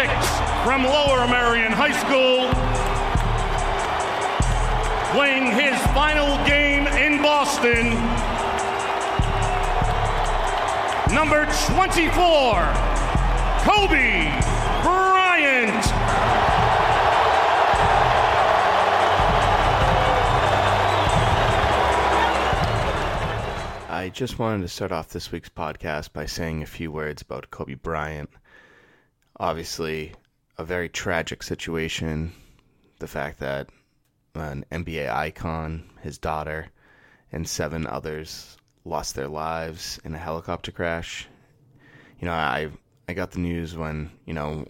6'6 from Lower Merion High School, playing his final game in Boston, number 24, Kobe Bryant. I just wanted to start off this week's podcast by saying a few words about Kobe Bryant. Obviously, a very tragic situation. The fact that an NBA icon, his daughter, and seven others lost their lives in a helicopter crash. You know, I I got the news when you know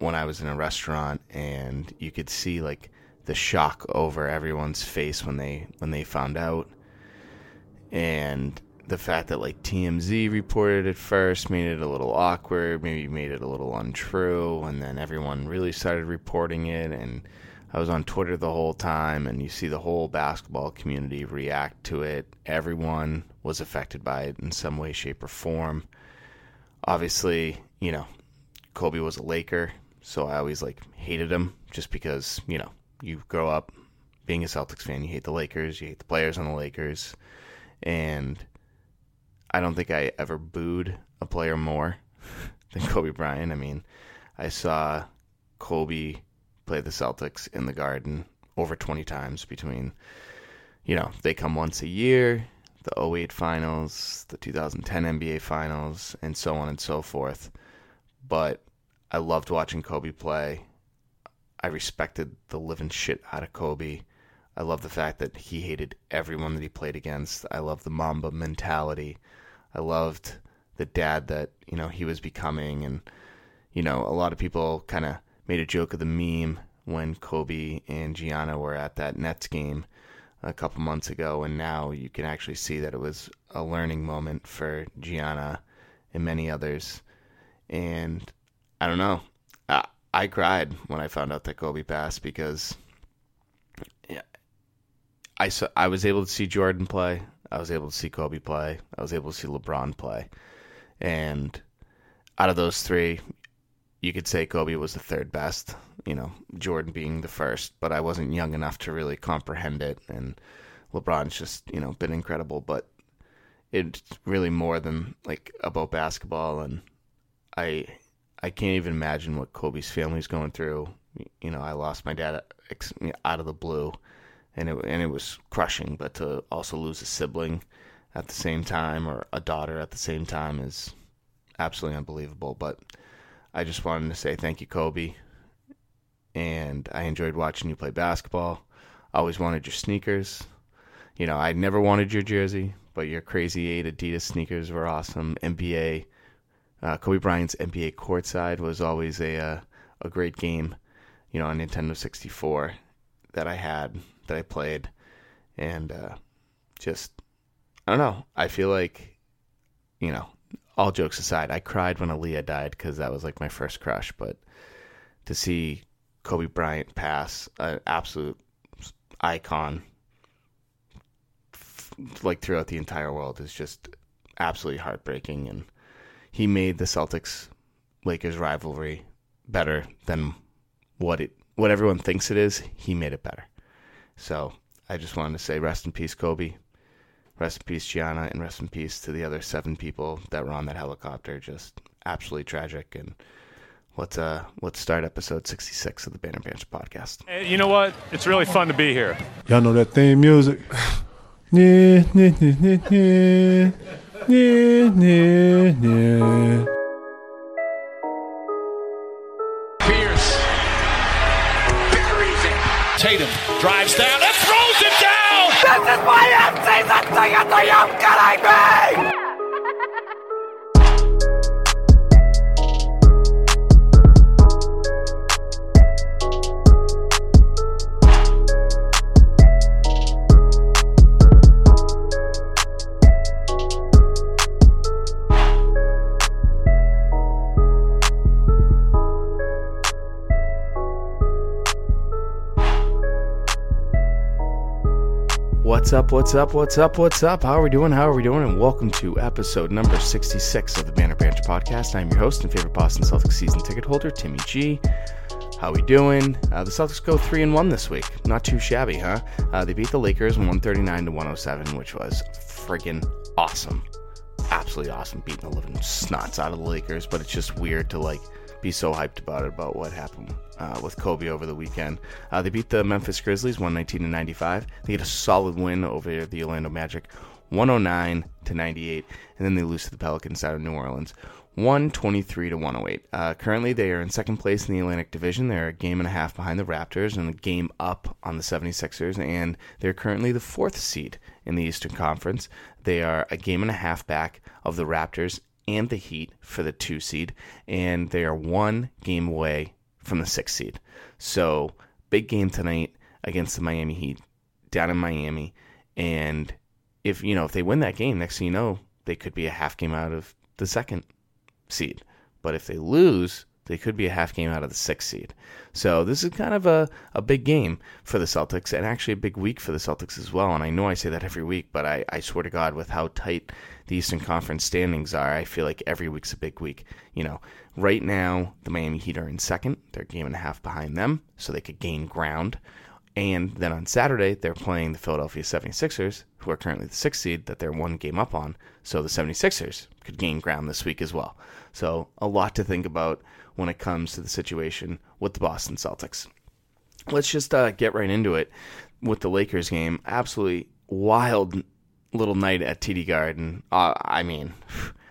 when I was in a restaurant and you could see like the shock over everyone's face when they when they found out and the fact that like TMZ reported it first made it a little awkward, maybe made it a little untrue, and then everyone really started reporting it and I was on Twitter the whole time and you see the whole basketball community react to it. Everyone was affected by it in some way shape or form. Obviously, you know, Kobe was a Laker, so I always like hated him just because, you know, you grow up being a Celtics fan, you hate the Lakers, you hate the players on the Lakers and I don't think I ever booed a player more than Kobe Bryant. I mean, I saw Kobe play the Celtics in the Garden over 20 times between, you know, they come once a year, the 08 finals, the 2010 NBA finals, and so on and so forth. But I loved watching Kobe play. I respected the living shit out of Kobe. I love the fact that he hated everyone that he played against. I love the Mamba mentality. I loved the dad that, you know, he was becoming. And, you know, a lot of people kind of made a joke of the meme when Kobe and Gianna were at that Nets game a couple months ago. And now you can actually see that it was a learning moment for Gianna and many others. And I don't know. I, I cried when I found out that Kobe passed because I saw, I was able to see Jordan play. I was able to see Kobe play. I was able to see LeBron play. And out of those three, you could say Kobe was the third best, you know, Jordan being the first, but I wasn't young enough to really comprehend it. And LeBron's just, you know, been incredible, but it's really more than like about basketball. And I, I can't even imagine what Kobe's family's going through. You know, I lost my dad out of the blue and it and it was crushing. But to also lose a sibling at the same time or a daughter at the same time is absolutely unbelievable. But I just wanted to say thank you, Kobe, and I enjoyed watching you play basketball. I always wanted your sneakers. You know, I never wanted your jersey, but your crazy eight Adidas sneakers were awesome. NBA, uh, Kobe Bryant's NBA courtside was always a uh, a great game. You know, on Nintendo 64 that I had that I played, and uh, just I don't know. I feel like you know, all jokes aside, I cried when Aaliyah died because that was like my first crush. But to see Kobe Bryant pass, an absolute icon, like throughout the entire world, is just absolutely heartbreaking. And he made the Celtics Lakers rivalry better than what it what everyone thinks it is. He made it better. So I just wanted to say rest in peace, Kobe. Rest in peace, Gianna, and rest in peace to the other seven people that were on that helicopter. Just absolutely tragic. And let's uh let's start episode sixty six of the Banner Banter podcast. Hey, you know what? It's really fun to be here. Y'all know that theme music. yeah, yeah, yeah, yeah, yeah, yeah, yeah. Pierce buries it. Tatum drives down and throws it down. This is my end season ticket to you kidding me? What's up? What's up? What's up? What's up? How are we doing? How are we doing? And welcome to episode number 66 of the Banner Banter podcast. I'm your host and favorite Boston Celtics season ticket holder, Timmy G. How are we doing? Uh, the Celtics go three and one this week. Not too shabby, huh? Uh, they beat the Lakers 139 to 107, which was friggin' awesome. Absolutely awesome, beating the living snots out of the Lakers. But it's just weird to like be so hyped about it about what happened uh, with Kobe over the weekend. Uh, they beat the Memphis Grizzlies 119 to 95. They get a solid win over the Orlando Magic 109 to 98, and then they lose to the Pelicans out of New Orleans 123 to 108. Uh, currently, they are in second place in the Atlantic Division. They're a game and a half behind the Raptors and a game up on the 76ers, and they're currently the fourth seed in the Eastern Conference. They are a game and a half back of the Raptors and the Heat for the two seed, and they are one game away from the six seed. So, big game tonight against the Miami Heat down in Miami. And if, you know, if they win that game, next thing you know, they could be a half game out of the second seed. But if they lose, they could be a half game out of the sixth seed. So this is kind of a, a big game for the Celtics and actually a big week for the Celtics as well. And I know I say that every week, but I, I swear to God, with how tight the Eastern Conference standings are, I feel like every week's a big week. You know, right now, the Miami Heat are in second. They're a game and a half behind them, so they could gain ground. And then on Saturday, they're playing the Philadelphia 76ers, who are currently the sixth seed that they're one game up on. So the 76ers could gain ground this week as well. So a lot to think about when it comes to the situation with the Boston Celtics. Let's just uh, get right into it with the Lakers game. Absolutely wild little night at TD Garden. Uh, I mean,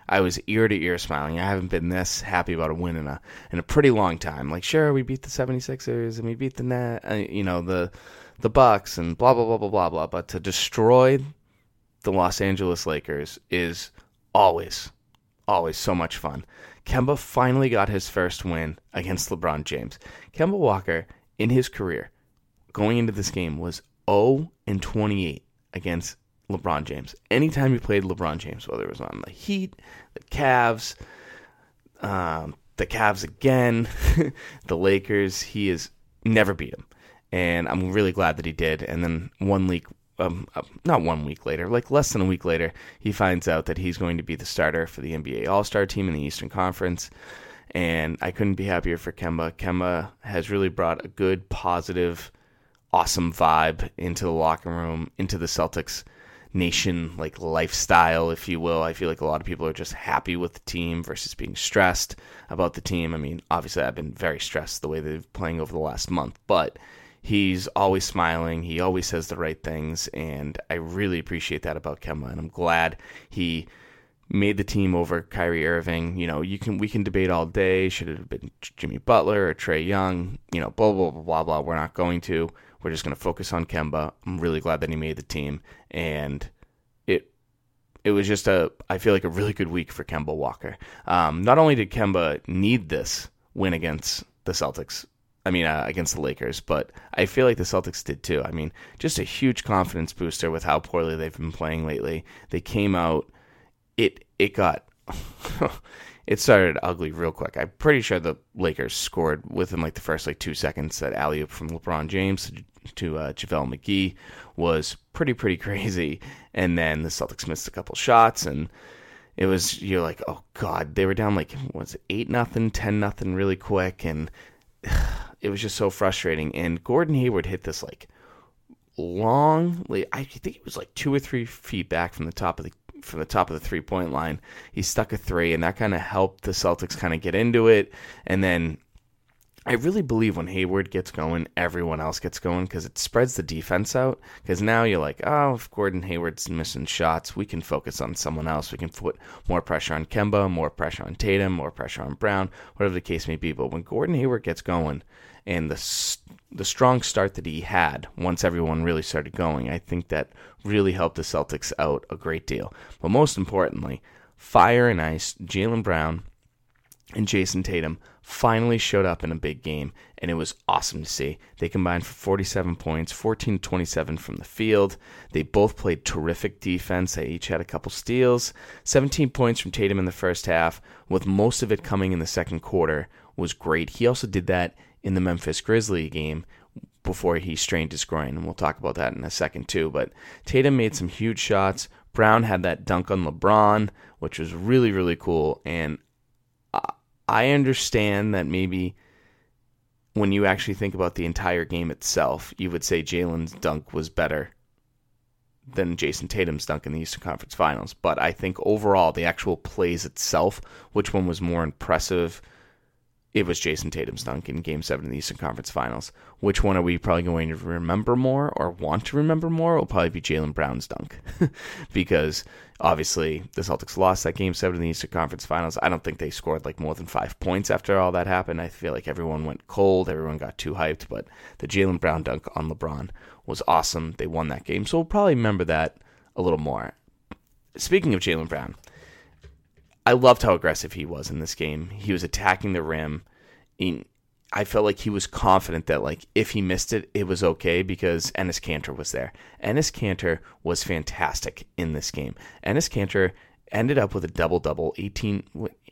I was ear to ear smiling. I haven't been this happy about a win in a in a pretty long time. Like, sure, we beat the 76ers and we beat the net, uh, you know, the the Bucks and blah blah blah blah blah blah. But to destroy the Los Angeles Lakers is always, always so much fun. Kemba finally got his first win against LeBron James. Kemba Walker, in his career, going into this game, was 0 and 28 against LeBron James. Anytime he played LeBron James, whether it was on the Heat, the Cavs, um, the Cavs again, the Lakers, he has never beat him. And I'm really glad that he did. And then one week, um, uh, not one week later, like less than a week later, he finds out that he's going to be the starter for the NBA All Star team in the Eastern Conference. And I couldn't be happier for Kemba. Kemba has really brought a good, positive, awesome vibe into the locker room, into the Celtics nation like lifestyle, if you will. I feel like a lot of people are just happy with the team versus being stressed about the team. I mean, obviously, I've been very stressed the way they've been playing over the last month, but he's always smiling. He always says the right things, and I really appreciate that about Kemba. And I'm glad he made the team over Kyrie Irving. You know, you can we can debate all day. Should it have been Jimmy Butler or Trae Young? You know, blah blah blah blah blah. We're not going to. We're just going to focus on Kemba. I'm really glad that he made the team, and it it was just a I feel like a really good week for Kemba Walker. Um, not only did Kemba need this win against the Celtics, I mean uh, against the Lakers, but I feel like the Celtics did too. I mean, just a huge confidence booster with how poorly they've been playing lately. They came out, it it got. it started ugly real quick. I'm pretty sure the Lakers scored within like the first like two seconds. That alley oop from LeBron James to uh, JaVale McGee was pretty pretty crazy, and then the Celtics missed a couple shots, and it was you're like, oh god, they were down like was it eight nothing, ten nothing, really quick, and it was just so frustrating. And Gordon Hayward hit this like long, I think it was like two or three feet back from the top of the from the top of the three point line. He stuck a three, and that kind of helped the Celtics kind of get into it. And then I really believe when Hayward gets going, everyone else gets going because it spreads the defense out. Because now you're like, oh, if Gordon Hayward's missing shots, we can focus on someone else. We can put more pressure on Kemba, more pressure on Tatum, more pressure on Brown, whatever the case may be. But when Gordon Hayward gets going, and the the strong start that he had once everyone really started going, I think that really helped the Celtics out a great deal. But most importantly, fire and ice, Jaylen Brown and Jason Tatum finally showed up in a big game, and it was awesome to see. They combined for 47 points, 14 27 from the field. They both played terrific defense. They each had a couple steals. 17 points from Tatum in the first half, with most of it coming in the second quarter, was great. He also did that in the Memphis Grizzly game before he strained his groin, and we'll talk about that in a second too. But Tatum made some huge shots. Brown had that dunk on LeBron, which was really really cool, and I understand that maybe when you actually think about the entire game itself, you would say Jaylen's dunk was better than Jason Tatum's dunk in the Eastern Conference Finals. But I think overall, the actual plays itself, which one was more impressive? It was Jason Tatum's dunk in Game 7 of the Eastern Conference Finals. Which one are we probably going to remember more or want to remember more? It will probably be Jaylen Brown's dunk. because obviously the Celtics lost that Game 7 in the Eastern Conference Finals. I don't think they scored like more than five points after all that happened. I feel like everyone went cold. Everyone got too hyped. But the Jaylen Brown dunk on LeBron was awesome. They won that game. So we'll probably remember that a little more. Speaking of Jaylen Brown, I loved how aggressive he was in this game. He was attacking the rim. I felt like he was confident that like if he missed it, it was okay because Enes Kanter was there. Enes Kanter was fantastic in this game. Enes Kanter ended up with a double double 18,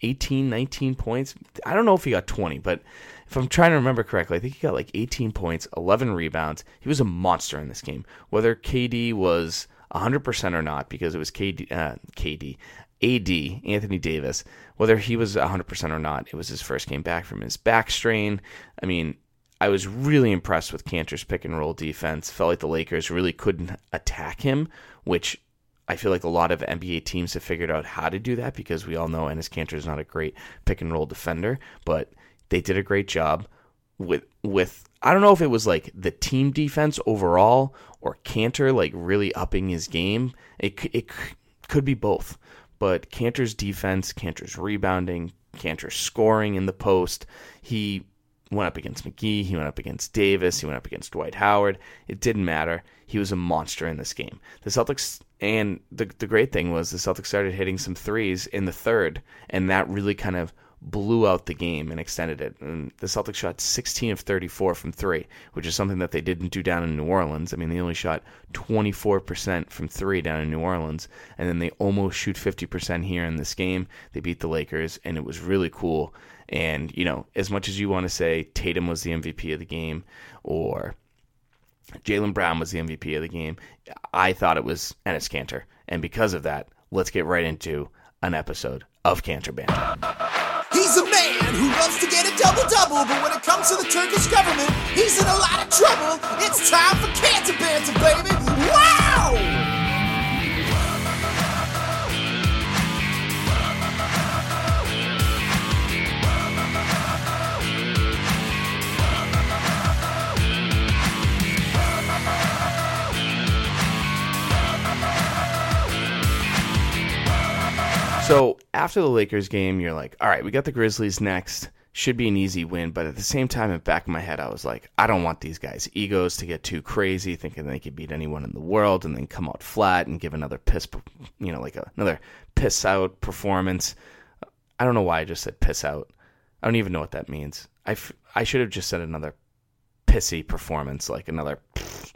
18 19 points i don't know if he got 20 but if i'm trying to remember correctly i think he got like 18 points 11 rebounds he was a monster in this game whether kd was 100% or not because it was kd uh, kd AD, Anthony Davis, whether he was 100% or not, it was his first game back from his back strain. I mean, I was really impressed with Kanter's pick and roll defense. Felt like the Lakers really couldn't attack him, which I feel like a lot of NBA teams have figured out how to do that because we all know Enes Kanter is not a great pick and roll defender, but they did a great job with with I don't know if it was like the team defense overall or Kanter like really upping his game. It it could be both but Kanter's defense, Kanter's rebounding, Kanter's scoring in the post, he went up against McGee, he went up against Davis, he went up against Dwight Howard. It didn't matter. He was a monster in this game. The Celtics and the the great thing was the Celtics started hitting some threes in the third, and that really kind of blew out the game and extended it. And the Celtics shot 16 of 34 from three, which is something that they didn't do down in New Orleans. I mean, they only shot 24% from three down in New Orleans, and then they almost shoot 50% here in this game. They beat the Lakers, and it was really cool. And, you know, as much as you want to say Tatum was the MVP of the game or Jaylen Brown was the MVP of the game, I thought it was Enes Kanter. And because of that, let's get right into an episode of Canter Banter. Man who loves to get a double double, but when it comes to the Turkish government, he's in a lot of trouble. It's time for Canter Banter, baby! Wow! So after the Lakers game, you're like, all right, we got the Grizzlies next. Should be an easy win. But at the same time, in the back of my head, I was like, I don't want these guys' egos to get too crazy, thinking they could beat anyone in the world and then come out flat and give another piss, you know, like a, another piss out performance. I don't know why I just said piss out. I don't even know what that means. I, f- I should have just said another pissy performance, like another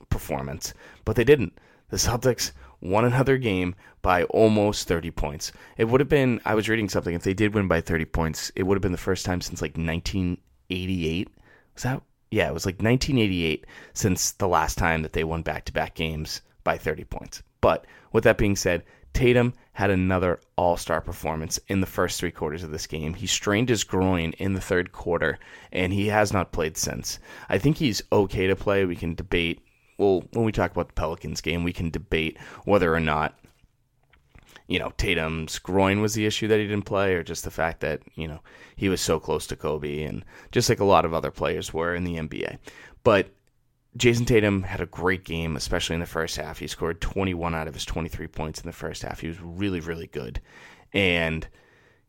performance. But they didn't. The Celtics won another game by almost 30 points. It would have been, I was reading something, if they did win by 30 points, it would have been the first time since like 1988. Was that? Yeah, it was like 1988 since the last time that they won back to back games by 30 points. But with that being said, Tatum had another all star performance in the first three quarters of this game. He strained his groin in the third quarter, and he has not played since. I think he's okay to play. We can debate well, when we talk about the Pelicans game, we can debate whether or not, you know, Tatum's groin was the issue that he didn't play, or just the fact that, you know, he was so close to Kobe, and just like a lot of other players were in the NBA. But Jason Tatum had a great game, especially in the first half. He scored 21 out of his 23 points in the first half. He was really, really good. And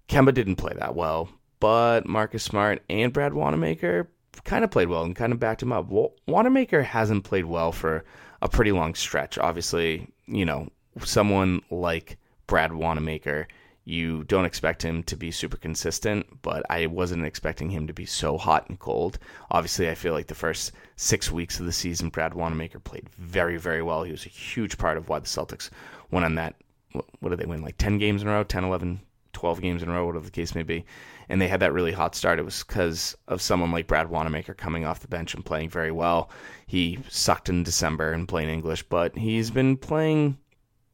Kemba didn't play that well, but Marcus Smart and Brad Wanamaker kind of played well and kind of backed him up. Well, Wanamaker hasn't played well for a pretty long stretch. Obviously, you know, someone like Brad Wanamaker, you don't expect him to be super consistent, but I wasn't expecting him to be so hot and cold. Obviously, I feel like the first six weeks of the season, Brad Wanamaker played very, very well. He was a huge part of why the Celtics went on that. What did they win? Like 10 games in a row? 10, 11, 12 games in a row, whatever the case may be. And they had that really hot start. It was because of someone like Brad Wanamaker coming off the bench and playing very well. He sucked in December in plain English, but he's been playing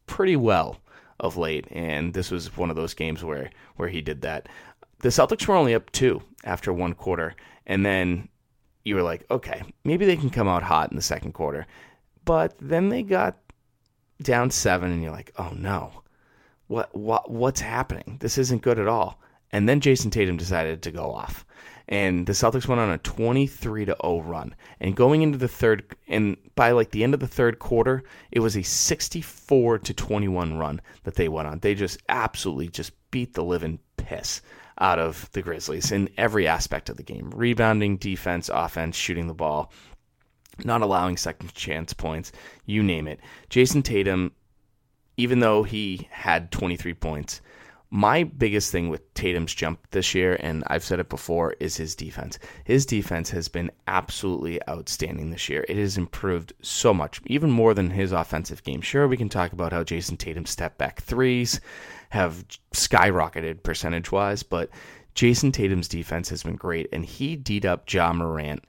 pretty well of late. And this was one of those games where, where he did that. The Celtics were only up two after one quarter. And then you were like, okay, maybe they can come out hot in the second quarter. But then they got down seven, and you're like, oh no, what what what's happening? This isn't good at all. And then Jason Tatum decided to go off, and the Celtics went on a 23 to 0 run. And going into the third, and by like the end of the third quarter, it was a 64 to 21 run that they went on. They just absolutely just beat the living piss out of the Grizzlies in every aspect of the game rebounding, defense, offense, shooting the ball, not allowing second chance points, you name it. Jason Tatum, even though he had 23 points, my biggest thing with Tatum's jump this year, and I've said it before, is his defense. His defense has been absolutely outstanding this year. It has improved so much, even more than his offensive game. Sure, we can talk about how Jason Tatum's step back threes have skyrocketed percentage wise, but Jason Tatum's defense has been great, and he deed up Ja Morant,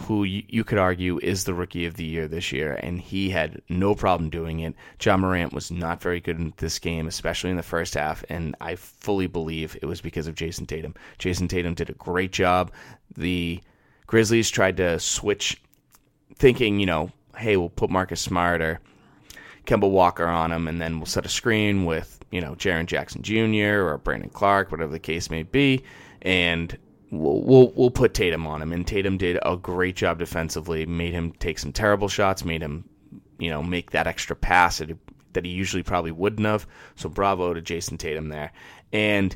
who you, could argue is the rookie of the year this year, and he had no problem doing it. John Morant was not very good in this game, especially in the first half, and I fully believe it was because of Jason Tatum. Jason Tatum did a great job. The Grizzlies tried to switch, thinking, you know, hey, we'll put Marcus Smart or Kemba Walker on him, and then we'll set a screen with you know, Jaren Jackson Jr. or Brandon Clarke, whatever the case may be, and we'll, we'll we'll put Tatum on him. And Tatum did a great job defensively, made him take some terrible shots, made him, you know, make that extra pass that, that he usually probably wouldn't have. So bravo to Jason Tatum there. And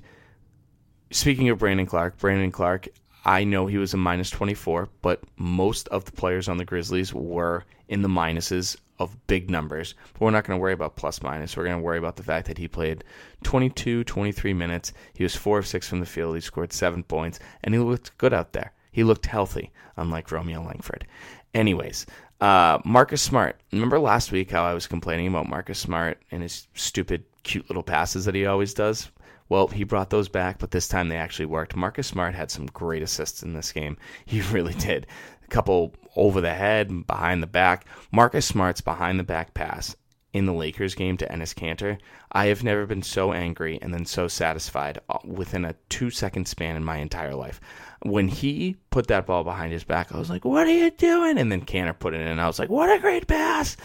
speaking of Brandon Clarke, Brandon Clarke, I know he was a minus 24, but most of the players on the Grizzlies were in the minuses of big numbers. But we're not going to worry about plus minus. We're going to worry about the fact that he played 22, 23 minutes. He was 4 of 6 from the field. He scored 7 points, and he looked good out there. He looked healthy, unlike Romeo Langford. Anyways, uh, Marcus Smart. Remember last week how I was complaining about Marcus Smart and his stupid, cute little passes that he always does? Well, he brought those back, but this time they actually worked. Marcus Smart had some great assists in this game. He really did couple over the head, behind the back. Marcus Smart's behind the back pass in the Lakers game to Enes Kanter. I have never been so angry and then so satisfied uh, within a two second span in my entire life. When he put that ball behind his back, I was like, "What are you doing?" And then Kanter put it in, and I was like, "What a great pass!"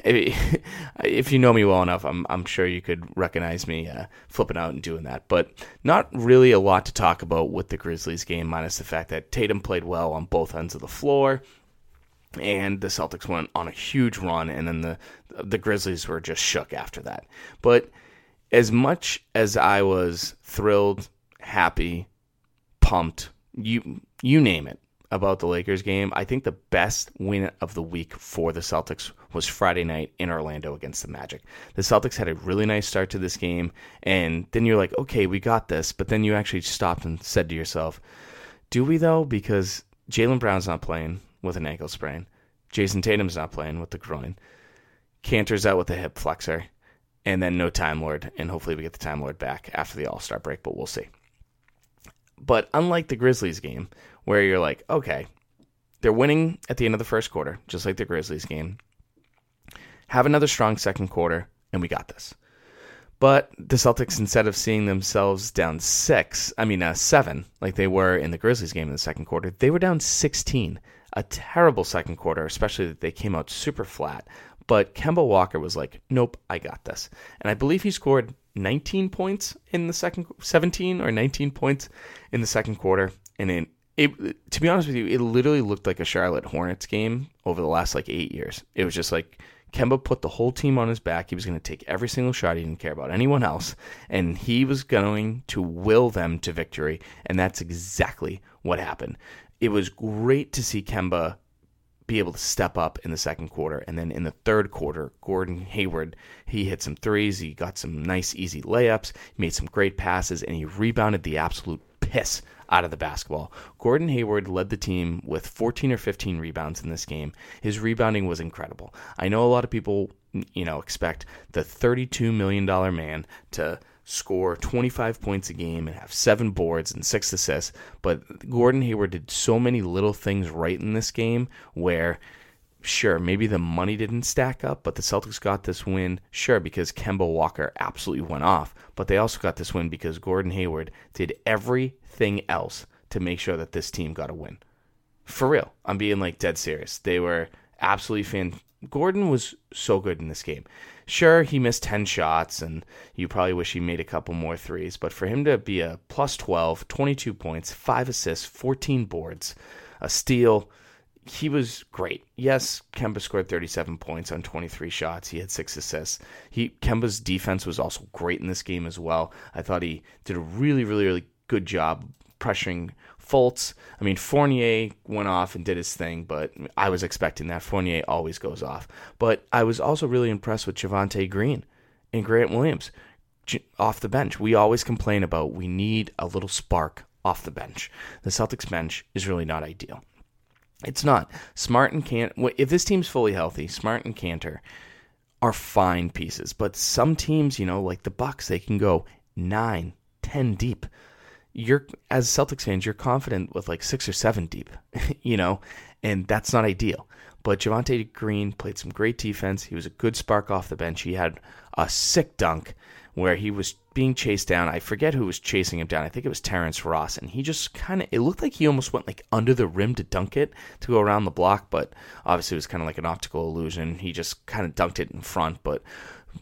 if you know me well enough, I'm I'm sure you could recognize me uh, flipping out and doing that. But not really a lot to talk about with the Grizzlies game, minus the fact that Tatum played well on both ends of the floor, and the Celtics went on a huge run, and then the the Grizzlies were just shook after that. But as much as I was thrilled, happy, pumped, you you name it, about the Lakers game. I think the best win of the week for the Celtics was Friday night in Orlando against the Magic. The Celtics had a really nice start to this game, and then you're like, okay, we got this. But then you actually stopped and said to yourself, do we though? Because Jaylen Brown's not playing with an ankle sprain. Jason Tatum's not playing with the groin. Kanter's out with a hip flexor. And then no Time Lord, and hopefully we get the Time Lord back after the All Star break, but we'll see. But unlike the Grizzlies game, where you're like, okay, they're winning at the end of the first quarter, just like the Grizzlies game. Have another strong second quarter, and we got this. But the Celtics, instead of seeing themselves down six, I mean, uh, seven, like they were in the Grizzlies game in the second quarter, they were down 16. A terrible second quarter, especially that they came out super flat. But Kemba Walker was like, nope, I got this. And I believe he scored 19 points in the second, 17 or 19 points in the second quarter. And in it to be honest with you, it literally looked like a Charlotte Hornets game over the last like eight years. It was just like Kemba put the whole team on his back. He was going to take every single shot. He didn't care about anyone else, and he was going to will them to victory. And that's exactly what happened. It was great to see Kemba be able to step up in the second quarter. And then in the third quarter, Gordon Hayward, he hit some threes. He got some nice, easy layups, made some great passes, and he rebounded the absolute piss out of the basketball. Gordon Hayward led the team with 14 or 15 rebounds in this game. His rebounding was incredible. I know a lot of people, you know, expect the $32 million man to score 25 points a game and have seven boards and six assists. But Gordon Hayward did so many little things right in this game where, sure, maybe the money didn't stack up, but the Celtics got this win, sure, because Kemba Walker absolutely went off. But they also got this win because Gordon Hayward did everything else to make sure that this team got a win. For real. I'm being like dead serious. They were absolutely fan. Gordon was so good in this game. Sure, he missed 10 shots, and you probably wish he made a couple more threes, but for him to be a plus 12, 22 points, 5 assists, 14 boards, a steal, he was great. Yes, Kemba scored 37 points on 23 shots. He had six assists. He Kemba's defense was also great in this game as well. I thought he did a really, really, really good job pressuring Fultz. I mean, Fournier went off and did his thing, but I was expecting that. Fournier always goes off. But I was also really impressed with Javonte Green and Grant Williams off the bench. We always complain about we need a little spark off the bench. The Celtics bench is really not ideal. It's not. Smart and Kanter, if this team's fully healthy, Smart and Kanter are fine pieces. But some teams, you know, like the Bucks, they can go nine, ten deep you're as Celtics fans, you're confident with like six or seven deep, you know, and that's not ideal. But Javonte Green played some great defense. He was a good spark off the bench. He had a sick dunk where he was being chased down. I forget who was chasing him down. I think it was Terrence Ross, and he just kind of it looked like he almost went like under the rim to dunk it to go around the block, but obviously it was kind of like an optical illusion. He just kind of dunked it in front, but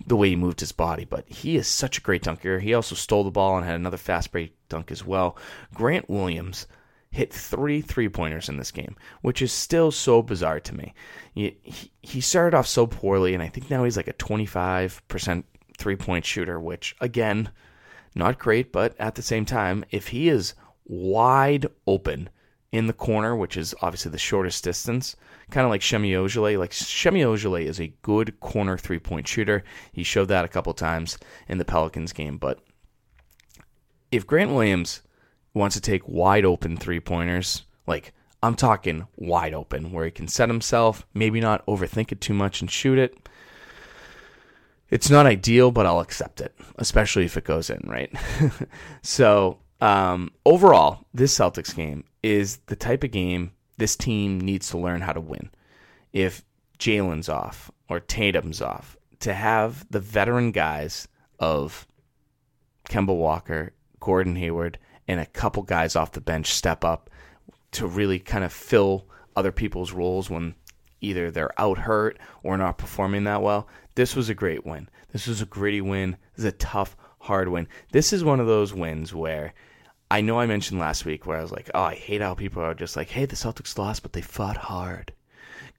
the way he moved his body, but he is such a great dunker. He also stole the ball and had another fast break dunk as well. Grant Williams hit three three pointers in this game, which is still so bizarre to me. He, he started off so poorly, and I think now he's like a 25% three point shooter, which, again, not great, but at the same time, if he is wide open in the corner, which is obviously the shortest distance, kind of like Semi Ojeleye. Like Semi Ojeleye is a good corner three point shooter. He showed that a couple times in the Pelicans game. But if Grant Williams wants to take wide open three pointers, like I'm talking wide open, where he can set himself, maybe not overthink it too much and shoot it. It's not ideal, but I'll accept it, especially if it goes in, right? so, um, overall, this Celtics game is the type of game this team needs to learn how to win. If Jaylen's off or Tatum's off, to have the veteran guys of Kemba Walker, Gordon Hayward, and a couple guys off the bench step up to really kind of fill other people's roles when either they're out hurt or not performing that well. This was a great win. This was a gritty win. This is a tough, hard win. This is one of those wins where I know I mentioned last week where I was like, oh, I hate how people are just like, hey, the Celtics lost, but they fought hard.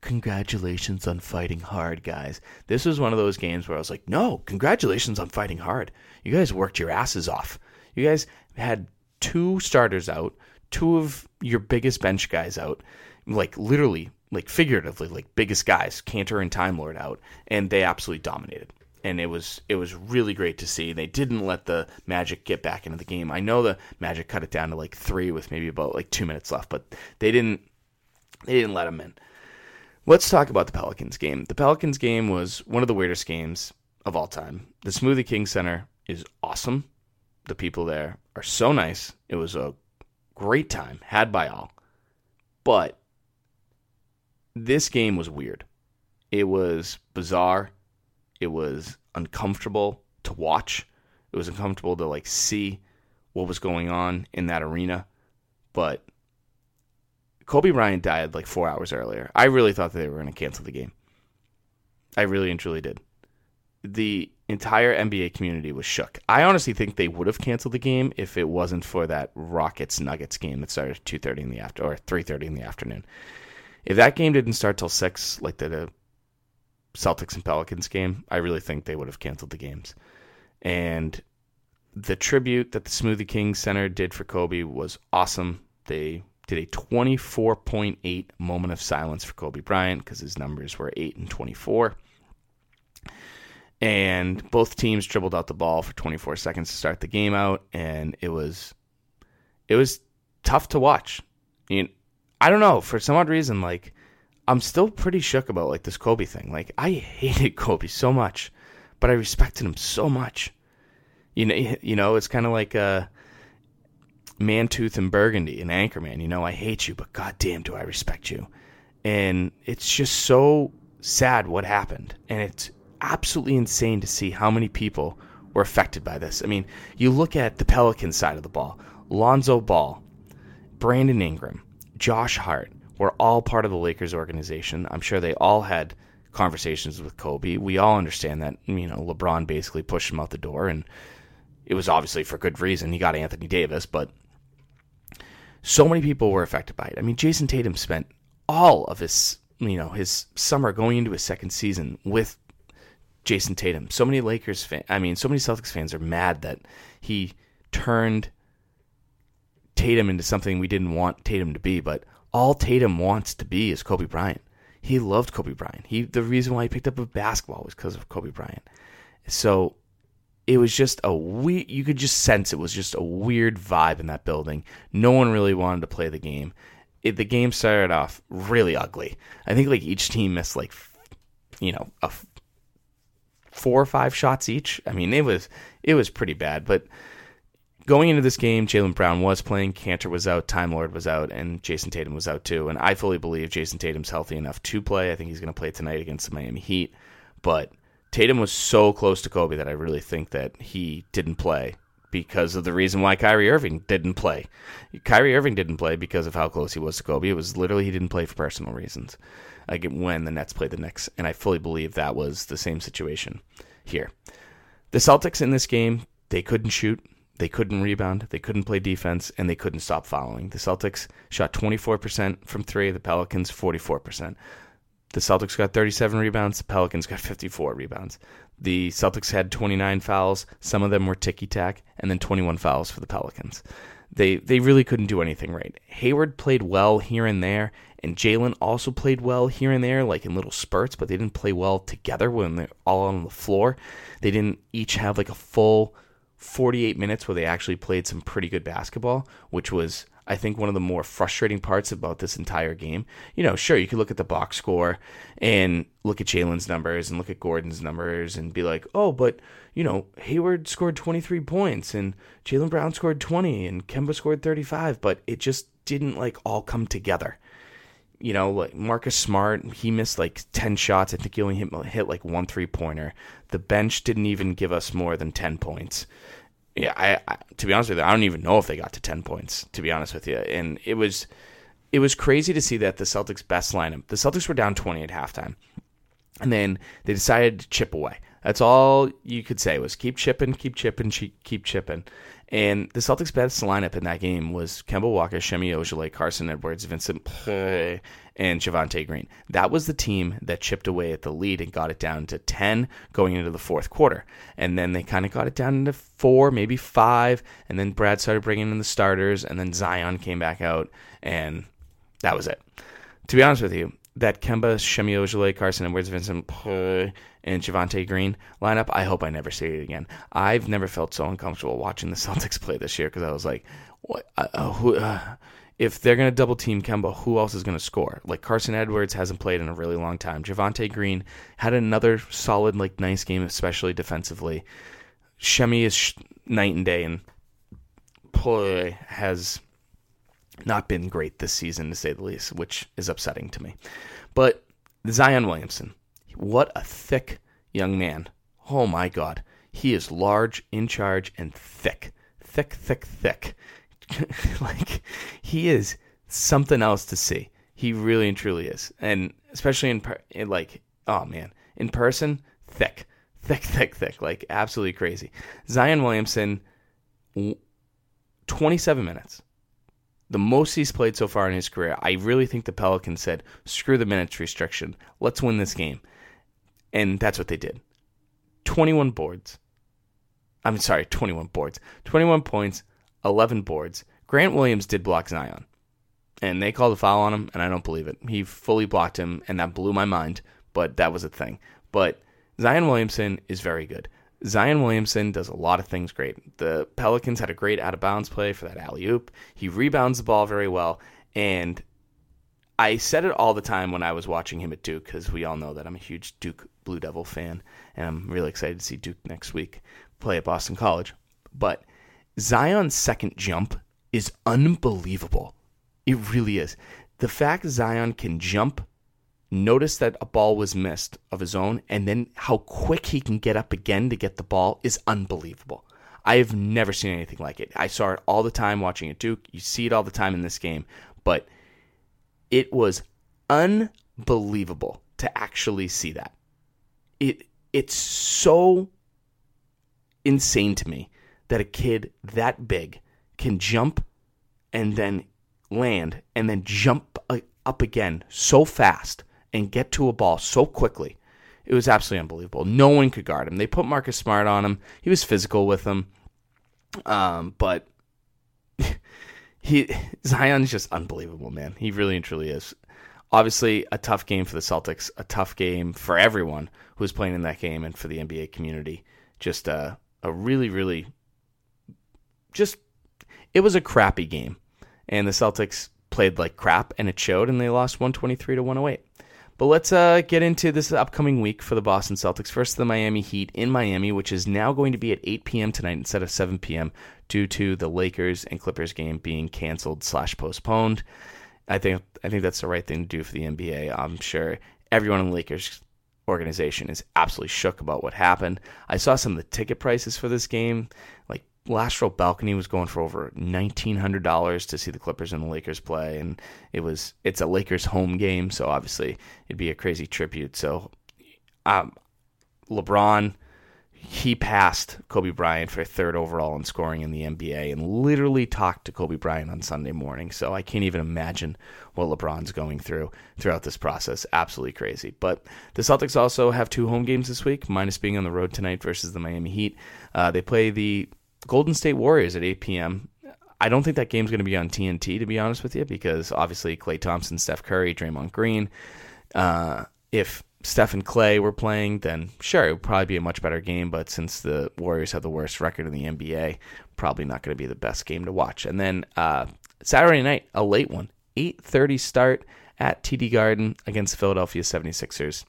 Congratulations on fighting hard, guys. This was one of those games where I was like, no, congratulations on fighting hard. You guys worked your asses off. You guys had two starters out, two of your biggest bench guys out, like literally, like figuratively, like biggest guys, Kanter and Time Lord out, and they absolutely dominated and it was it was really great to see. They didn't let the Magic get back into the game. I know the Magic cut it down to like three with maybe about like two minutes left, but they didn't they didn't let them in. Let's talk about the Pelicans game. The Pelicans game was one of the weirdest games of all time. The Smoothie King Center is awesome. The people there are so nice. It was a great time, had by all. But this game was weird. It was bizarre it was uncomfortable to watch. It was uncomfortable to like see what was going on in that arena. But Kobe Bryant died like four hours earlier. I really thought that they were going to cancel the game. I really and truly did. The entire NBA community was shook. I honestly think they would have canceled the game if it wasn't for that Rockets Nuggets game that started at two thirty in the after or three thirty in the afternoon. If that game didn't start till six, like the Celtics and Pelicans game, I really think they would have canceled the games. And the tribute that the Smoothie King Center did for Kobe was awesome. They did a 24.8 moment of silence for Kobe Bryant because his numbers were 8 and 24. And both teams dribbled out the ball for 24 seconds to start the game out, and it was it was tough to watch. You know, I don't know for some odd reason, like I'm still pretty shook about like this Kobe thing. Like I hated Kobe so much, but I respected him so much. You know, you know, it's kind of like a Mantooth and Burgundy and Anchorman. You know, I hate you, but goddamn, do I respect you. And it's just so sad what happened, and it's absolutely insane to see how many people were affected by this. I mean, you look at the Pelican side of the ball. Lonzo Ball, Brandon Ingram, Josh Hart were all part of the Lakers organization. I'm sure they all had conversations with Kobe. We all understand that, you know, LeBron basically pushed him out the door and it was obviously for good reason. He got Anthony Davis, but so many people were affected by it. I mean, Jason Tatum spent all of his, you know, his summer going into his second season with Jason Tatum. So many Lakers fans, I mean, so many Celtics fans are mad that he turned Tatum into something we didn't want Tatum to be, but all Tatum wants to be is Kobe Bryant. He loved Kobe Bryant. He the reason why he picked up a basketball was because of Kobe Bryant. So it was just a we you could just sense it was just a weird vibe in that building. No one really wanted to play the game. It, the game started off really ugly. I think like each team missed like you know a four or five shots each. I mean, it was it was pretty bad. But going into this game, Jaylen Brown was playing, Kanter was out, Time Lord was out, and Jason Tatum was out too. And I fully believe Jason Tatum's healthy enough to play. I think he's going to play tonight against the Miami Heat. But Tatum was so close to Kobe that I really think that he didn't play because of the reason why Kyrie Irving didn't play. Kyrie Irving didn't play because of how close he was to Kobe. It was literally he didn't play for personal reasons. Like when the Nets played the Knicks, and I fully believe that was the same situation here. The Celtics in this game, they couldn't shoot, they couldn't rebound, they couldn't play defense, and they couldn't stop following. The Celtics shot 24% from three, the Pelicans 44%. The Celtics got 37 rebounds, the Pelicans got 54 rebounds. The Celtics had 29 fouls, some of them were ticky tack, and then 21 fouls for the Pelicans. They they really couldn't do anything right. Hayward played well here and there, and Jaylen also played well here and there, like in little spurts, but they didn't play well together when they're all on the floor. They didn't each have like a full 48 minutes where they actually played some pretty good basketball, which was I think one of the more frustrating parts about this entire game. You know, sure, you could look at the box score and look at Jaylen's numbers and look at Gordon's numbers and be like, oh, but, you know, Hayward scored 23 points and Jaylen Brown scored 20 and Kemba scored 35, but it just didn't like all come together. You know, like Marcus Smart, he missed like 10 shots. I think he only hit, hit like one three pointer. The bench didn't even give us more than 10 points yeah, I, I, to be honest with you, I don't even know if they got to ten points. To be honest with you, and it was it was crazy to see that the Celtics' best lineup. The Celtics were down twenty at halftime, and then they decided to chip away. That's all you could say was keep chipping, keep chipping, keep chipping. And the Celtics' best lineup in that game was Kemba Walker, Semi Ojeleye, Carson Edwards, Vincent Poirier, and Javonte Green. That was the team that chipped away at the lead and got it down to 10 going into the fourth quarter. And then they kind of got it down to four, maybe five. And then Brad started bringing in the starters, and then Zion came back out, and that was it. To be honest with you, that Kemba, Semi Ojeleye, Carson Edwards, Vincent Poirier, and Javonte Green lineup, I hope I never see it again. I've never felt so uncomfortable watching the Celtics play this year because I was like, what? Uh, uh, who, uh, if they're going to double team Kemba, who else is going to score? Like Carson Edwards hasn't played in a really long time. Javonte Green had another solid, like nice game, especially defensively. Shemi is sh- night and day, and Ploy has not been great this season, to say the least, which is upsetting to me. But Zion Williamson, what a thick young man. Oh my God. He is large, in charge, and thick. Thick, thick, thick. like, he is something else to see. He really and truly is. And especially in, per- in like, oh man, in person, thick. Thick, thick, thick. Like, absolutely crazy. Zion Williamson, 27 minutes the most he's played so far in his career. I really think the Pelicans said, screw the minutes restriction. Let's win this game. And that's what they did. 21 boards. I'm sorry, 21 boards. 21 points, 11 boards. Grant Williams did block Zion. And they called a foul on him, and I don't believe it. He fully blocked him, and that blew my mind, but that was a thing. But Zion Williamson is very good. Zion Williamson does a lot of things great. The Pelicans had a great out of bounds play for that alley oop. He rebounds the ball very well. And I said it all the time when I was watching him at Duke because we all know that I'm a huge Duke Blue Devil fan. And I'm really excited to see Duke next week play at Boston College. but Zion's second jump is unbelievable. It really is. The fact Zion can jump, notice that a ball was missed of his own, and then how quick he can get up again to get the ball is unbelievable. I have never seen anything like it. I saw it all the time watching it Duke. You see it all the time in this game, but it was unbelievable to actually see that. It it's so insane to me that a kid that big can jump and then land and then jump up again so fast and get to a ball so quickly. It was absolutely unbelievable. No one could guard him. They put Marcus Smart on him. He was physical with him. Um, but he Zion's just unbelievable, man. He really and truly is. Obviously, a tough game for the Celtics, a tough game for everyone who was playing in that game and for the NBA community. Just a, a really, really, just, it was a crappy game. And the Celtics played like crap, and it showed, and they lost 123 to 108. But let's uh, get into this upcoming week for the Boston Celtics. First, the Miami Heat in Miami, which is now going to be at 8 p.m. tonight instead of 7 p.m. due to the Lakers and Clippers game being canceled slash postponed. I think I think that's the right thing to do for the NBA. I'm sure everyone in the Lakers organization is absolutely shook about what happened. I saw some of the ticket prices for this game. Like last row balcony was going for over nineteen hundred dollars to see the Clippers and the Lakers play, and it was it's a Lakers home game, so obviously it'd be a crazy tribute. So, um, LeBron he passed Kobe Bryant for third overall in scoring in the NBA and literally talked to Kobe Bryant on Sunday morning. So I can't even imagine what LeBron's going through throughout this process. Absolutely crazy. But the Celtics also have two home games this week, minus being on the road tonight versus the Miami Heat. Uh, they play the Golden State Warriors at 8 p.m. I don't think that game's going to be on TNT, to be honest with you, because obviously Klay Thompson, Steph Curry, Draymond Green. Uh, if Steph and Klay were playing, then sure, it would probably be a much better game. But since the Warriors have the worst record in the NBA, probably not going to be the best game to watch. And then uh, Saturday night, a late one, 8.30 start at TD Garden against the Philadelphia 76ers.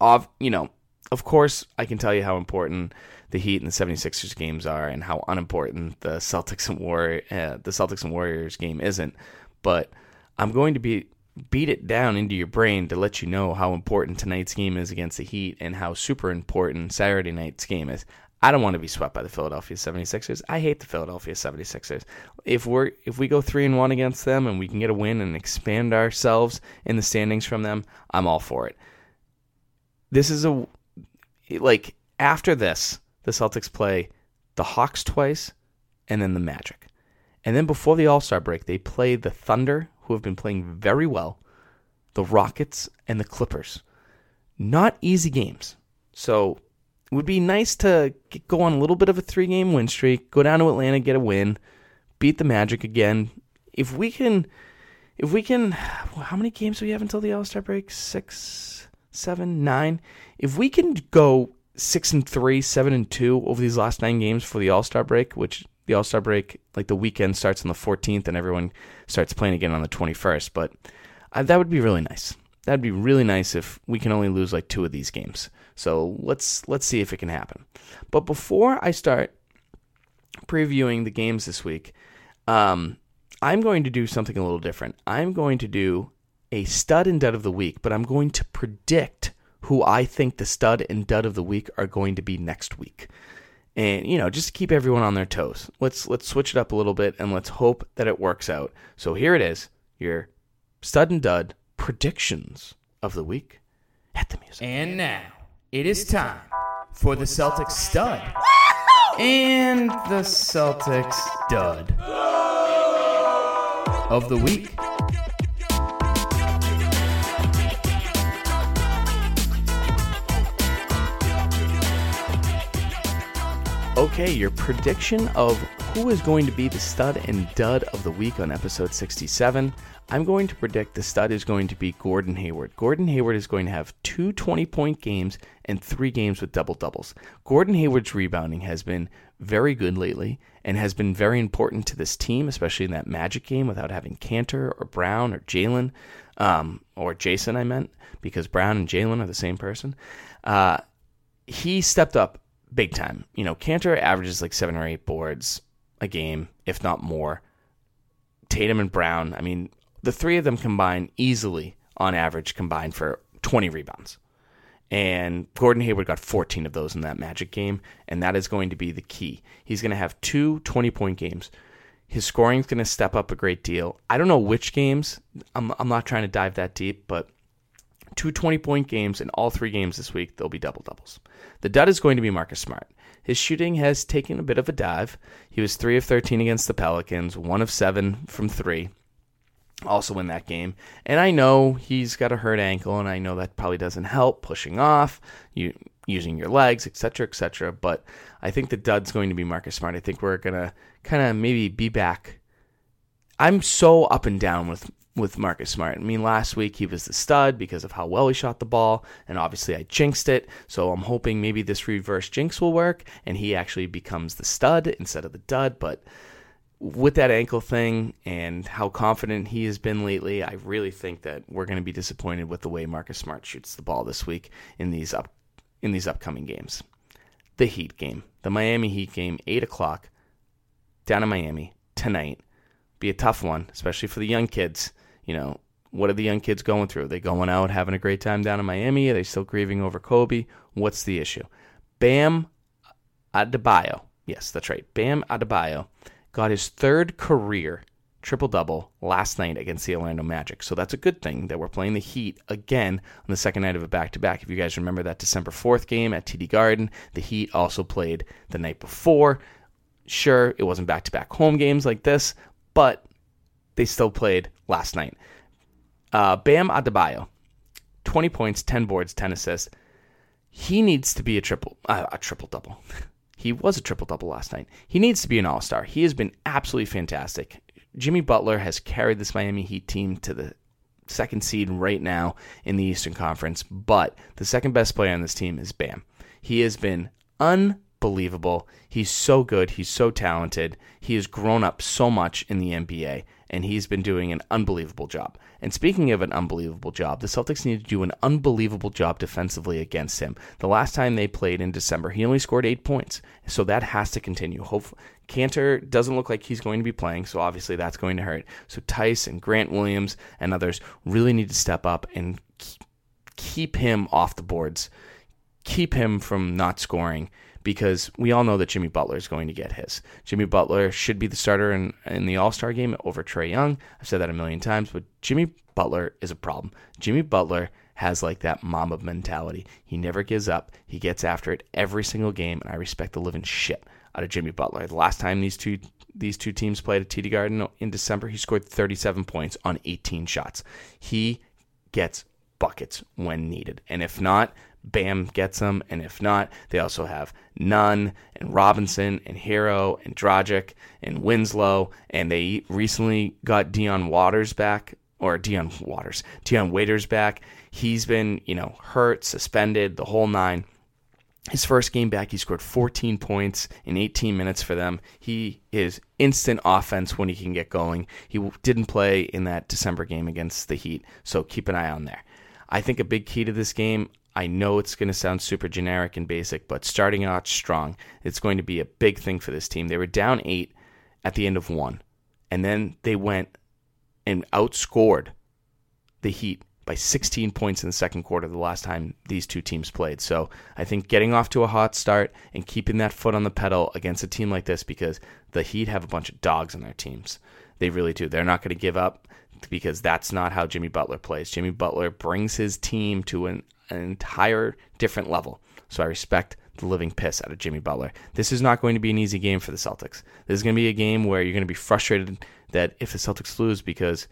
Of, you know, of course, I can tell you how important the Heat and the 76ers games are and how unimportant the Celtics and War uh, the Celtics and Warriors game isn't. But I'm going to be beat it down into your brain to let you know how important tonight's game is against the Heat and how super important Saturday night's game is. I don't want to be swept by the Philadelphia 76ers. I hate the Philadelphia 76ers. If we're if we go 3 and 1 against them and we can get a win and expand ourselves in the standings from them, I'm all for it. This is a like after this, the Celtics play the Hawks twice and then the Magic. And then before the All-Star break, they play the Thunder who have been playing very well, the Rockets, and the Clippers. Not easy games. So it would be nice to go on a little bit of a three game win streak, go down to Atlanta, get a win, beat the Magic again. If we can, if we can, how many games do we have until the All Star break? Six, seven, nine. If we can go six and three, seven and two over these last nine games for the All Star break, which the All Star break, like the weekend starts on the 14th and everyone starts playing again on the 21st. But uh, that would be really nice. That'd be really nice if we can only lose like two of these games. So let's let's see if it can happen. But before I start previewing the games this week, um, I'm going to do something a little different. I'm going to do a stud and dud of the week, but I'm going to predict who I think the stud and dud of the week are going to be next week and you know just to keep everyone on their toes. Let's let's switch it up a little bit and let's hope that it works out. So here it is your stud and dud predictions of the week at the music. And now it is time for the celtics stud and the celtics dud of the week Okay, your prediction of who is going to be the stud and dud of the week on episode 67. I'm going to predict the stud is going to be Gordon Hayward. Gordon Hayward is going to have two 20 point games and three games with double doubles. Gordon Hayward's rebounding has been very good lately and has been very important to this team, especially in that Magic game without having Kanter or Brown or Jaylen, um, or Jayson, I meant, because Brown and Jaylen are the same person. Uh, he stepped up big time. You know, Kanter averages like seven or eight boards a game, if not more. Tatum and Brown, I mean, the three of them combine easily on average combined for 20 rebounds. And Gordon Hayward got 14 of those in that Magic game, and that is going to be the key. He's going to have two 20 point games. His scoring is going to step up a great deal. I don't know which games. I'm, I'm not trying to dive that deep, but two 20 point games in all three games this week, they'll be double doubles. The dud is going to be Marcus Smart. His shooting has taken a bit of a dive. He was 3 of 13 against the Pelicans, 1 of 7 from 3 also in that game. And I know he's got a hurt ankle, and I know that probably doesn't help pushing off, you using your legs, etc., etc. But I think the dud's going to be Marcus Smart. I think we're gonna kind of maybe be back. I'm so up and down with with Marcus Smart. I mean, last week he was the stud because of how well he shot the ball, and obviously I jinxed it. So I'm hoping maybe this reverse jinx will work, and he actually becomes the stud instead of the dud. But with that ankle thing and how confident he has been lately, I really think that we're going to be disappointed with the way Marcus Smart shoots the ball this week in these up in these upcoming games. The Heat game, the Miami Heat game, eight o'clock, down in Miami tonight. Be a tough one, especially for the young kids. You know, what are the young kids going through? Are they going out having a great time down in Miami? Are they still grieving over Kobe? What's the issue? Bam Adebayo. Yes, that's right. Bam Adebayo got his third career triple double last night against the Orlando Magic. So that's a good thing that we're playing the Heat again on the second night of a back to back. If you guys remember that December 4th game at TD Garden, the Heat also played the night before. Sure, it wasn't back to back home games like this, but they still played last night. Uh, Bam Adebayo, 20 points, 10 boards, 10 assists. He needs to be a triple, uh, a triple double. He was a triple double last night. He needs to be an all star. He has been absolutely fantastic. Jimmy Butler has carried this Miami Heat team to the second seed right now in the Eastern Conference, but the second best player on this team is Bam. He has been unbelievable. He's so good. He's so talented. He has grown up so much in the NBA, and he's been doing an unbelievable job. And speaking of an unbelievable job, the Celtics need to do an unbelievable job defensively against him. The last time they played in December, he only scored eight points. So that has to continue. Hope Kanter doesn't look like he's going to be playing, so obviously that's going to hurt. So Theis and Grant Williams and others really need to step up and keep him off the boards, keep him from not scoring because we all know that Jimmy Butler is going to get his. Jimmy Butler should be the starter in, in the All Star game over Trae Young. I've said that a million times, but Jimmy Butler is a problem. Jimmy Butler has like that Mamba mentality. He never gives up. He gets after it every single game, and I respect the living shit out of Jimmy Butler. The last time these two these two teams played at TD Garden in December, he scored 37 points on 18 shots. He gets buckets when needed, and if not, Bam gets them, and if not, they also have Nunn and Robinson and Herro and Dragic and Winslow, and they recently got Dion Waters back, or Dion Waters, Dion Waiters back. He's been, you know, hurt, suspended, the whole nine. His first game back, he scored 14 points in 18 minutes for them. He is instant offense when he can get going. He didn't play in that December game against the Heat, so keep an eye on there. I think a big key to this game, I know it's going to sound super generic and basic, but starting out strong, it's going to be a big thing for this team. They were down eight at the end of one, and then they went and outscored the Heat by 16 points in the second quarter the last time these two teams played. So I think getting off to a hot start and keeping that foot on the pedal against a team like this because the Heat have a bunch of dogs on their teams. They really do. They're not going to give up because that's not how Jimmy Butler plays. Jimmy Butler brings his team to an an entire different level. So I respect the living piss out of Jimmy Butler. This is not going to be an easy game for the Celtics. This is going to be a game where you're going to be frustrated that if the Celtics lose, because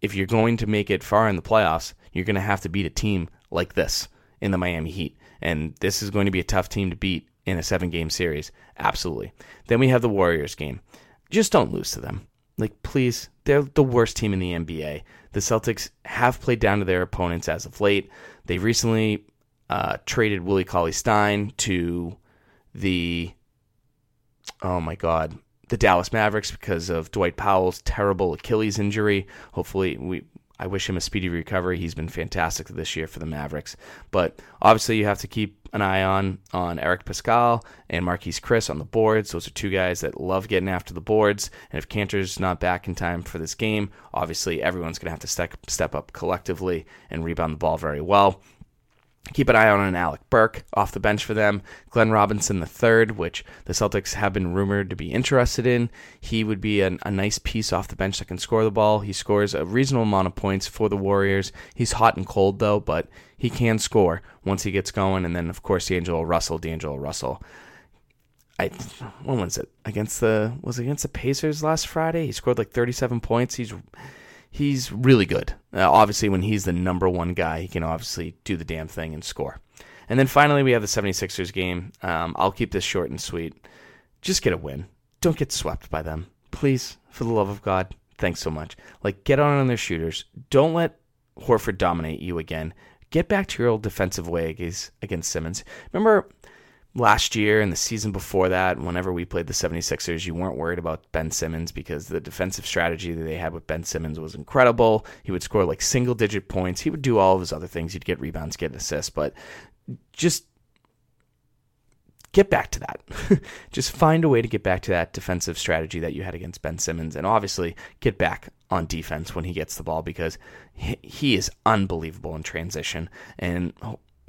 if you're going to make it far in the playoffs, you're going to have to beat a team like this in the Miami Heat. And this is going to be a tough team to beat in a seven game series. Absolutely. Then we have the Warriors game. Just don't lose to them. Like, please, they're the worst team in the NBA. The Celtics have played down to their opponents as of late. They recently uh, traded Willie Cauley Stein to the oh my god the Dallas Mavericks because of Dwight Powell's terrible Achilles injury. Hopefully, we I wish him a speedy recovery. He's been fantastic this year for the Mavericks, but obviously you have to keep an eye on on Eric Paschall and Marquese Chriss on the boards. Those are two guys that love getting after the boards. And if Kanter's not back in time for this game, obviously everyone's going to have to step step up collectively and rebound the ball very well. Keep an eye on an Alec Burks off the bench for them. Glenn Robinson III, which the Celtics have been rumored to be interested in. He would be an, a nice piece off the bench that can score the ball. He scores a reasonable amount of points for the Warriors. He's hot and cold though, but he can score once he gets going. And then of course D'Angelo Russell, D'Angelo Russell. I when was it against the was it against the Pacers last Friday? He scored like 37 points. He's he's really good. Uh, obviously, when he's the number one guy, he can obviously do the damn thing and score. And then finally, we have the 76ers game. Um, I'll keep this short and sweet. Just get a win. Don't get swept by them. Please, for the love of God, thanks so much. Like, get on on their shooters. Don't let Horford dominate you again. Get back to your old defensive way against Simmons. Remember last year and the season before that, whenever we played the 76ers, you weren't worried about Ben Simmons because the defensive strategy that they had with Ben Simmons was incredible. He would score like single digit points. He would do all of his other things. He'd get rebounds, get assists, but just get back to that. just find a way to get back to that defensive strategy that you had against Ben Simmons and obviously get back on defense when he gets the ball because he is unbelievable in transition and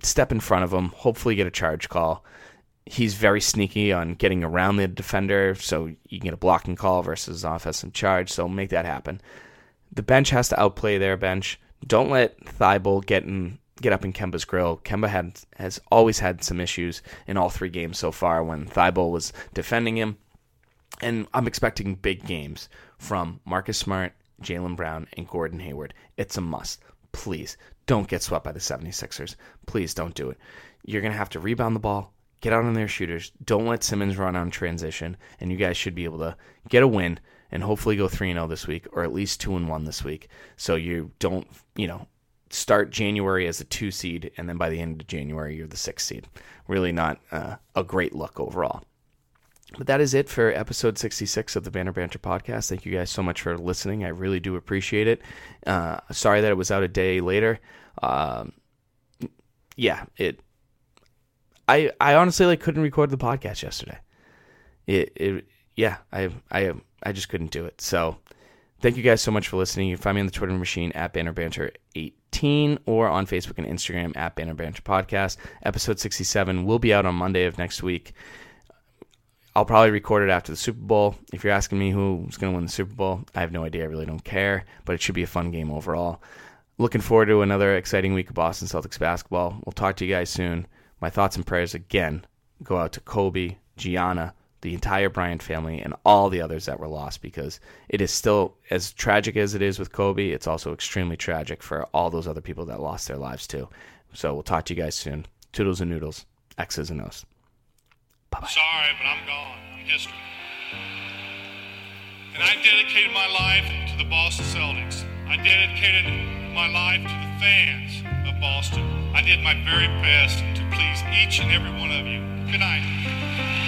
step in front of him, hopefully get a charge call he's very sneaky on getting around the defender, so you can get a blocking call versus offensive charge. So make that happen. The bench has to outplay their bench. Don't let Thybulle get in, get up in Kemba's grill. Kemba had has always had some issues in all three games so far when Thybulle was defending him, and I'm expecting big games from Marcus Smart, Jaylen Brown, and Gordon Hayward. It's a must. Please don't get swept by the 76ers. Please don't do it. You're going to have to rebound the ball Get out on their shooters. Don't let Simmons run on transition, and you guys should be able to get a win and hopefully go 3 0 this week or at least 2 and 1 this week. So you don't, you know, start January as a 2 seed and then by the end of January you're the 6 seed. Really not uh, a great look overall. But that is it for episode 66 of the Banner Banter podcast. Thank you guys so much for listening. I really do appreciate it. Uh, sorry that it was out a day later. Um, yeah, it I I honestly like couldn't record the podcast yesterday. It it yeah, I I I just couldn't do it. So thank you guys so much for listening. You can find me on the Twitter machine at Banner Banter 18 or on Facebook and Instagram at Banner Banter Podcast. Episode 67 will be out on Monday of next week. I'll probably record it after the Super Bowl. If you're asking me who's going to win the Super Bowl, I have no idea. I really don't care, but it should be a fun game overall. Looking forward to another exciting week of Boston Celtics basketball. We'll talk to you guys soon my thoughts and prayers again go out to Kobe, Gianna, the entire Bryant family, and all the others that were lost because it is still as tragic as it is with Kobe. It's also extremely tragic for all those other people that lost their lives too. So we'll talk to you guys soon. Toodles and noodles, X's and O's. Bye bye. Sorry, but I'm gone. I'm history. And I dedicated my life to the Boston Celtics. I dedicated my life to the fans of Boston. I did my very best to please each and every one of you. Good night.